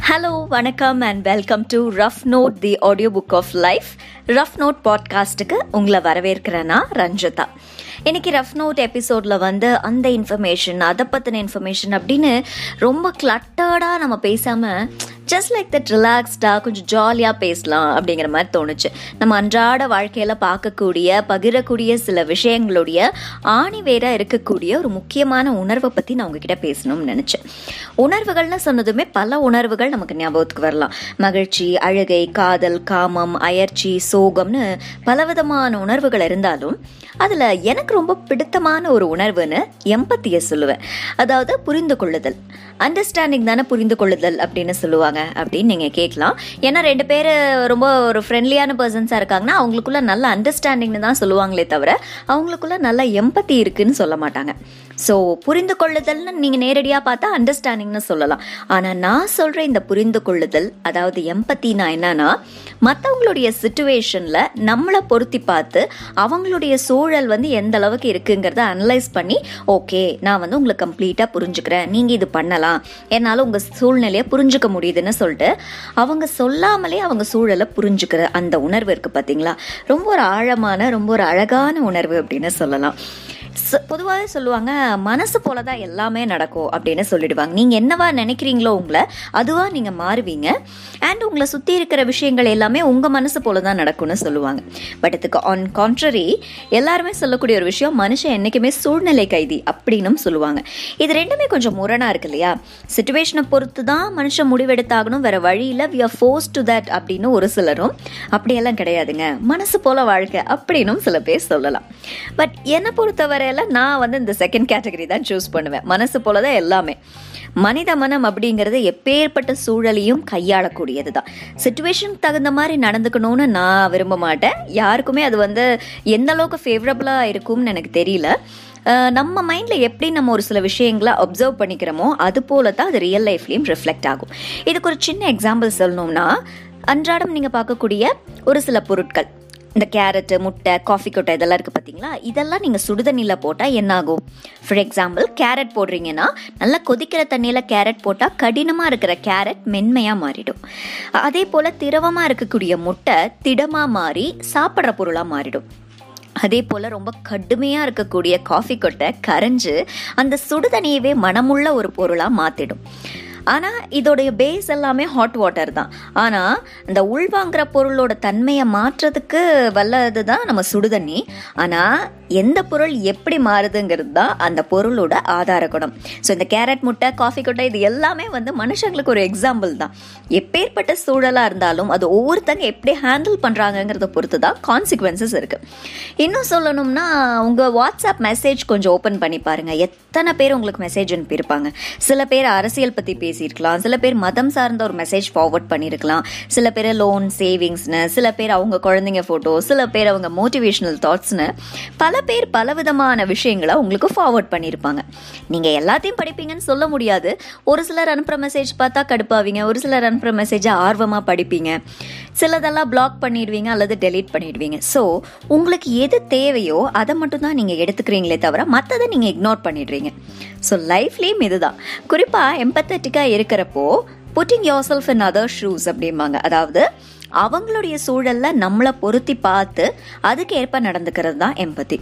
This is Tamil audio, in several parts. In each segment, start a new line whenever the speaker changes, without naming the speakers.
ஹலோ வணக்கம் and welcome to rough note the audio book of life rough note பாட்காஸ்ட்டுக்கு உங்களை வரவேற்கிறேன்னா ரஞ்சிதா. இன்னைக்கு ரஃப் நோட் எபிசோடில் வந்து அந்த இன்ஃபர்மேஷன் அதை பற்றின இன்ஃபர்மேஷன் அப்படின்னு ரொம்ப கிளட்டர்டாக நம்ம பேசாமல் ஜஸ்ட் லைக் தட் ரிலாக்ஸ்டாக கொஞ்சம் ஜாலியாக பேசலாம் அப்படிங்கிற மாதிரி தோணுச்சு. நம்ம அன்றாட வாழ்க்கையில் பார்க்கக்கூடிய பகிரக்கூடிய சில விஷயங்களுடைய ஆணிவேராக இருக்கக்கூடிய ஒரு முக்கியமான உணர்வை பற்றி நான் உங்ககிட்ட பேசணும்னு நினச்சேன். உணர்வுகள்னு சொன்னதுமே பல உணர்வுகள் நமக்கு ஞாபகத்துக்கு வரலாம். மகிழ்ச்சி அழுகை காதல் காமம் அயர்ச்சி சோகம்னு பலவிதமான உணர்வுகள் இருந்தாலும் அதில் எனக்கு ரொம்ப பிடித்தமான ஒரு உணர்வுன்னு எம்பத்தியை சொல்லுவேன். அதாவது புரிந்து கொள்ளுதல் அண்டர்ஸ்டாண்டிங் தானே புரிந்து கொள்ளுதல் அப்படின்னு சொல்லுவாங்க. அப்படின்னு நீங்கள் கேட்கலாம். ஏன்னா ரெண்டு பேர் ரொம்ப ஒரு ஃப்ரெண்ட்லியான பர்சன்ஸாக இருக்காங்கன்னா அவங்களுக்குள்ள நல்ல அண்டர்ஸ்டாண்டிங்னு தான் சொல்லுவாங்களே தவிர அவங்களுக்குள்ள நல்ல எம்பத்தி இருக்குன்னு சொல்ல மாட்டாங்க. ஸோ புரிந்து கொள்ளுதல்னு நீங்கள் நேரடியாக பார்த்தா அண்டர்ஸ்டாண்டிங்னு சொல்லலாம். ஆனால் நான் சொல்கிற இந்த புரிந்து கொள்ளுதல் அதாவது எம்பத்தினா என்னன்னா மற்றவங்களுடைய சுச்சுவேஷனில் நம்மளை பொருத்தி பார்த்து அவங்களுடைய சூழல் வந்து எந்த அளவுக்கு இருக்குங்கிறத அனலைஸ் பண்ணி ஓகே நான் வந்து உங்களை கம்ப்ளீட்டாக புரிஞ்சுக்கிறேன் நீங்கள் இது பண்ணலாம். என்னால் உங்கள் சூழ்நிலையை புரிஞ்சுக்க முடியுதுன்னு சொல்லிட்டு அவங்க சொல்லாமலே அவங்க சூழலை புரிஞ்சுக்கிற அந்த உணர்வு இருக்குது பார்த்தீங்களா ரொம்ப ஒரு ஆழமான ரொம்ப ஒரு அழகான உணர்வு அப்படின்னு சொல்லலாம். பொதுவாகவே சொல்லுவாங்க மனசு போல தான் எல்லாமே நடக்கும் அப்படின்னு சொல்லிடுவாங்க. நீங்கள் என்னவா நினைக்கிறீங்களோ உங்களை அதுவாக நீங்கள் மாறுவீங்க. அண்ட் உங்களை சுற்றி இருக்கிற விஷயங்கள் எல்லாமே உங்கள் மனசு போல தான் நடக்கும்னு சொல்லுவாங்க. பட் இதுக்கு ஆன் கான்ட்ரரி எல்லாருமே சொல்லக்கூடிய ஒரு விஷயம் மனுஷன் என்றைக்குமே சூழ்நிலை கைதி அப்படின்னும் சொல்லுவாங்க. இது ரெண்டுமே கொஞ்சம் முரணாக இருக்கு இல்லையா? சுச்சுவேஷனை பொறுத்து தான் மனுஷன் முடிவெடுத்தாகணும். வேற வழியில் we are force to that அப்படின்னு ஒரு சிலரும் அப்படியெல்லாம் கிடையாதுங்க. மனசு போல வாழ்க்கை அப்படின்னும் சில பேர் சொல்லலாம். பட் என்னை பொறுத்தவரை பொறுத்தவரையில் நான் வந்து இந்த செகண்ட் கேட்டகரி தான் சூஸ் பண்ணுவேன். மனசு போல தான் எல்லாமே. மனித மனம் அப்படிங்கிறது எப்பேற்பட்ட சூழலையும் கையாளக்கூடியது தான் சுச்சுவேஷனுக்கு தகுந்த மாதிரி நடந்துக்கணும்னு நான் விரும்ப மாட்டேன். யாருக்குமே அது வந்து எந்த அளவுக்கு ஃபேவரபுளாக இருக்கும்னு எனக்கு தெரியல. நம்ம மைண்டில் எப்படி நம்ம ஒரு சில விஷயங்களை அப்சர்வ் பண்ணிக்கிறோமோ அது போல தான் அது ரியல் லைஃப்லேயும் ரிஃப்ளெக்ட் ஆகும். இதுக்கு ஒரு சின்ன எக்ஸாம்பிள் சொல்லணும்னா அன்றாடம் நீங்கள் பார்க்கக்கூடிய ஒரு சில பொருட்கள். இந்த கேரட்டு முட்டை காஃபி கொட்டை இதெல்லாம் இருக்குது பார்த்தீங்களா இதெல்லாம் நீங்கள் சுடுதண்ணியில் போட்டால் என்ன ஆகும் ஃபார் எக்ஸாம்பிள் கேரட் போடுறீங்கன்னா நல்லா கொதிக்கிற தண்ணியில் கேரட் போட்டால் கடினமாக இருக்கிற கேரட் மென்மையாக மாறிடும். அதே போல் திரவமாக இருக்கக்கூடிய முட்டை திடமாக மாறி சாப்பிட்ற பொருளாக மாறிடும். அதே போல் ரொம்ப கடுமையாக இருக்கக்கூடிய காஃபி கொட்டை கரைஞ்சு அந்த சுடுதண்ணியவே மனமுள்ள ஒரு பொருளாக மாற்றிடும் ஆனால் இதோடைய பேஸ் எல்லாமே ஹாட் வாட்டர் தான். ஆனால் இந்த உள்வாங்கிற பொருளோட தன்மையை மாற்றுறதுக்கு வல்லது தான் நம்ம சுடுதண்ணி. ஆனால் எந்த பொருள் எப்படி மாறுதுங்கிறது தான் அந்த பொருளோட ஆதார குணம். ஸோ இந்த கேரட் முட்டை காஃபி கொட்டை இது எல்லாமே வந்து மனுஷங்களுக்கு ஒரு எக்ஸாம்பிள் தான். எப்பேற்பட்ட சூழலாக இருந்தாலும் அது ஒவ்வொருத்தங்க எப்படி ஹேண்டில் பண்ணுறாங்கங்கிறத பொறுத்து தான் கான்சிக்வன்சஸ் இருக்குது இன்னும் சொல்லணும்னா உங்கள் வாட்ஸ்அப் மெசேஜ் கொஞ்சம் ஓப்பன் பண்ணி பாருங்கள் எத்தனை பேர் உங்களுக்கு மெசேஜ் அனுப்பியிருப்பாங்க? சில பேர் அரசியல் பற்றி பேசியிருக்கலாம். சில பேர் மதம் சார்ந்த ஒரு மெசேஜ் ஃபார்வர்ட் பண்ணியிருக்கலாம். சில பேர் லோன் சேவிங்ஸ்னு சில பேர் அவங்க குழந்தைங்க ஃபோட்டோ சில பேர் அவங்க மோட்டிவேஷனல் தாட்ஸ்னு பல பேர் பலவிதமான விஷயங்களை உங்களுக்கு ஃபார்வர்ட் பண்ணியிருப்பாங்க. நீங்கள் எல்லாத்தையும் படிப்பீங்கன்னு சொல்ல முடியாது. ஒரு சிலர் அனுப்புகிற மெசேஜ் பார்த்தா கடுப்பாவீங்க. ஒரு சிலர் அனுப்புகிற மெசேஜை ஆர்வமாக படிப்பீங்க. சிலதெல்லாம் பிளாக் பண்ணிடுவீங்க அல்லது டெலீட் பண்ணிடுவீங்க. ஸோ உங்களுக்கு எது தேவையோ அதை மட்டும் தான் நீங்கள் எடுத்துக்கிறீங்களே தவிர மற்றதை நீங்கள் இக்னோர் பண்ணிடுறீங்க. ஸோ லைஃப்லேயும் இதுதான். குறிப்பாக எம்பத்தட்டிக்காக இருக்கிறப்போ putting yourself in other shoes அப்படிம்பாங்க. அதாவது அவங்களுடைய சூழலில் நம்மளை பொருத்தி பார்த்து அதுக்கு ஏற்ப நடந்துக்கிறது தான் எம்பத்தி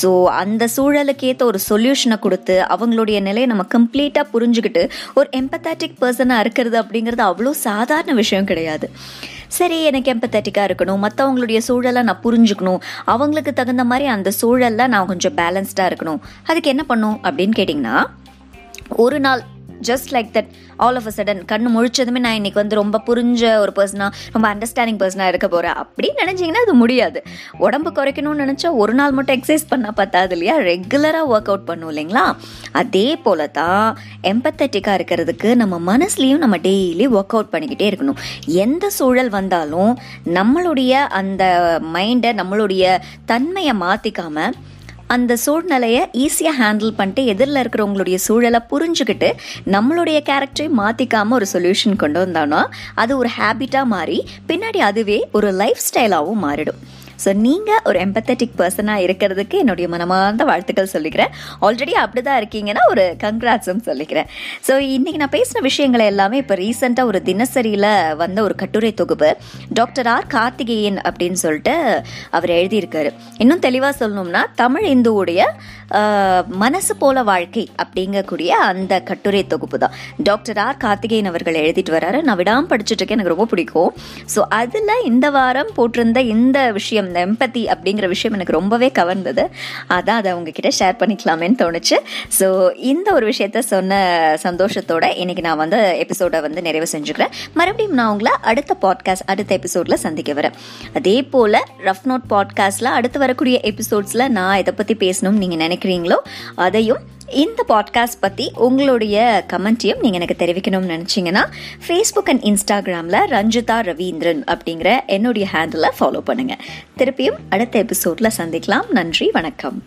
ஸோ அந்த சூழலுக்கு ஏற்ற ஒரு சொல்யூஷனை கொடுத்து அவங்களுடைய நிலையை நம்ம கம்ப்ளீட்டாக புரிஞ்சுக்கிட்டு ஒரு எம்பத்தட்டிக் பர்சனாக இருக்கிறது அப்படிங்கிறது அவ்வளோ சாதாரண விஷயம் கிடையாது. சரி எனக்கு எம்பத்தட்டிக்காக இருக்கணும். மற்றவங்களுடைய சூழலை நான் புரிஞ்சுக்கணும். அவங்களுக்கு தகுந்த மாதிரி அந்த சூழலில் நான் கொஞ்சம் பேலன்ஸ்டாக இருக்கணும். அதுக்கு என்ன பண்ணும் அப்படின்னு கேட்டிங்கன்னா ஒரு நாள் just like that all of a sudden கண்ணு முழிச்சதுமே நான் இன்னைக்கு வந்து ரொம்ப புரிஞ்ச ஒரு பர்சனாக ரொம்ப அண்டர்ஸ்டாண்டிங் பர்சனாக இருக்க போகிறேன் அப்படின்னு நினச்சிங்கன்னா அது முடியாது. உடம்பு குறைக்கணும்னு நினச்சா ஒரு நாள் மட்டும் எக்ஸசைஸ் பண்ணால் பத்தாது இல்லையா? ரெகுலராக ஒர்க் அவுட் பண்ணும் இல்லைங்களா? அதே போல தான் எம்பத்தட்டிக்காக இருக்கிறதுக்கு நம்ம மனசுலையும் நம்ம டெய்லி ஒர்க் அவுட் பண்ணிக்கிட்டே இருக்கணும். எந்த சூழல் வந்தாலும் நம்மளுடைய அந்த மைண்டை நம்மளுடைய தன்மையை மாற்றிக்காமல் அந்த சூழ்நிலையை ஈஸியாக ஹேண்டில் பண்ணிட்டு எதிரில் இருக்கிறவங்களுடைய சூழலை புரிஞ்சுக்கிட்டு நம்மளுடைய கேரக்டரையும் மாற்றிக்காமல் ஒரு சொல்யூஷன் கொண்டு வந்தானோ அது ஒரு ஹேபிட்டாக மாறி பின்னாடி அதுவே ஒரு லைஃப் ஸ்டைலாகவும் மாறிடும். ஸோ நீங்கள் ஒரு எம்பத்தட்டிக் பர்சனாக இருக்கிறதுக்கு என்னுடைய மனமார்ந்த வாழ்த்துக்கள் சொல்லிக்கிறேன். ஆல்ரெடி அப்படி தான் இருக்கீங்கன்னா ஒரு கங்க்ராட்ஸும் சொல்லிக்கிறேன். ஸோ இன்றைக்கி நான் பேசின விஷயங்களை எல்லாமே இப்போ ரீசெண்டாக ஒரு தினசரியில் வந்த ஒரு கட்டுரை தொகுப்பு. டாக்டர் ஆர் கார்த்திகேயன் அப்படின்னு சொல்லிட்டு அவர் எழுதியிருக்காரு. இன்னும் தெளிவாக சொல்லணும்னா தமிழ் இந்துவுடைய மனசு போல வாழ்க்கை அப்படிங்கக்கூடிய அந்த கட்டுரை தொகுப்பு தான். டாக்டர் ஆர் கார்த்திகேயன் அவர்கள் எழுதிட்டு வராரு. நான் விடாம படிச்சுட்டு இருக்கேன். எனக்கு ரொம்ப பிடிக்கும். ஸோ அதில் இந்த வாரம் போட்டிருந்த இந்த விஷயம் இந்த எம்பத்தி அப்படிங்கிற விஷயம் எனக்கு ரொம்பவே கவர்ந்தது. அதான் அதை உங்ககிட்ட ஷேர் பண்ணிக்கலாமேன்னு தோணுச்சு. ஸோ இந்த ஒரு விஷயத்த சொன்ன சந்தோஷத்தோட இன்னைக்கு நான் வந்து எபிசோடை வந்து நிறைவு செஞ்சுக்கிறேன். மறுபடியும் நான் உங்களை அடுத்த பாட்காஸ்ட் அடுத்த எபிசோடில் சந்திக்க வரேன். அதே போல் ரஃப் நோட் பாட்காஸ்ட்டில் அடுத்து வரக்கூடிய எபிசோட்ஸில் நான் இதை பற்றி பேசணும்னு நீங்கள் நினைக்கிறீங்களோ அதையும் இந்த பாட்காஸ்ட் பற்றி உங்களுடைய கமெண்ட்டையும் நீங்கள் எனக்கு தெரிவிக்கணும்னு நினச்சிங்கன்னா ஃபேஸ்புக் அண்ட் இன்ஸ்டாகிராமில் ரஞ்சிதா ரவீந்திரன் அப்படிங்கிற என்னுடைய ஹேண்டிலை ஃபாலோ பண்ணுங்கள் திருப்பியும் அடுத்த எபிசோடில் சந்திக்கலாம். நன்றி வணக்கம்.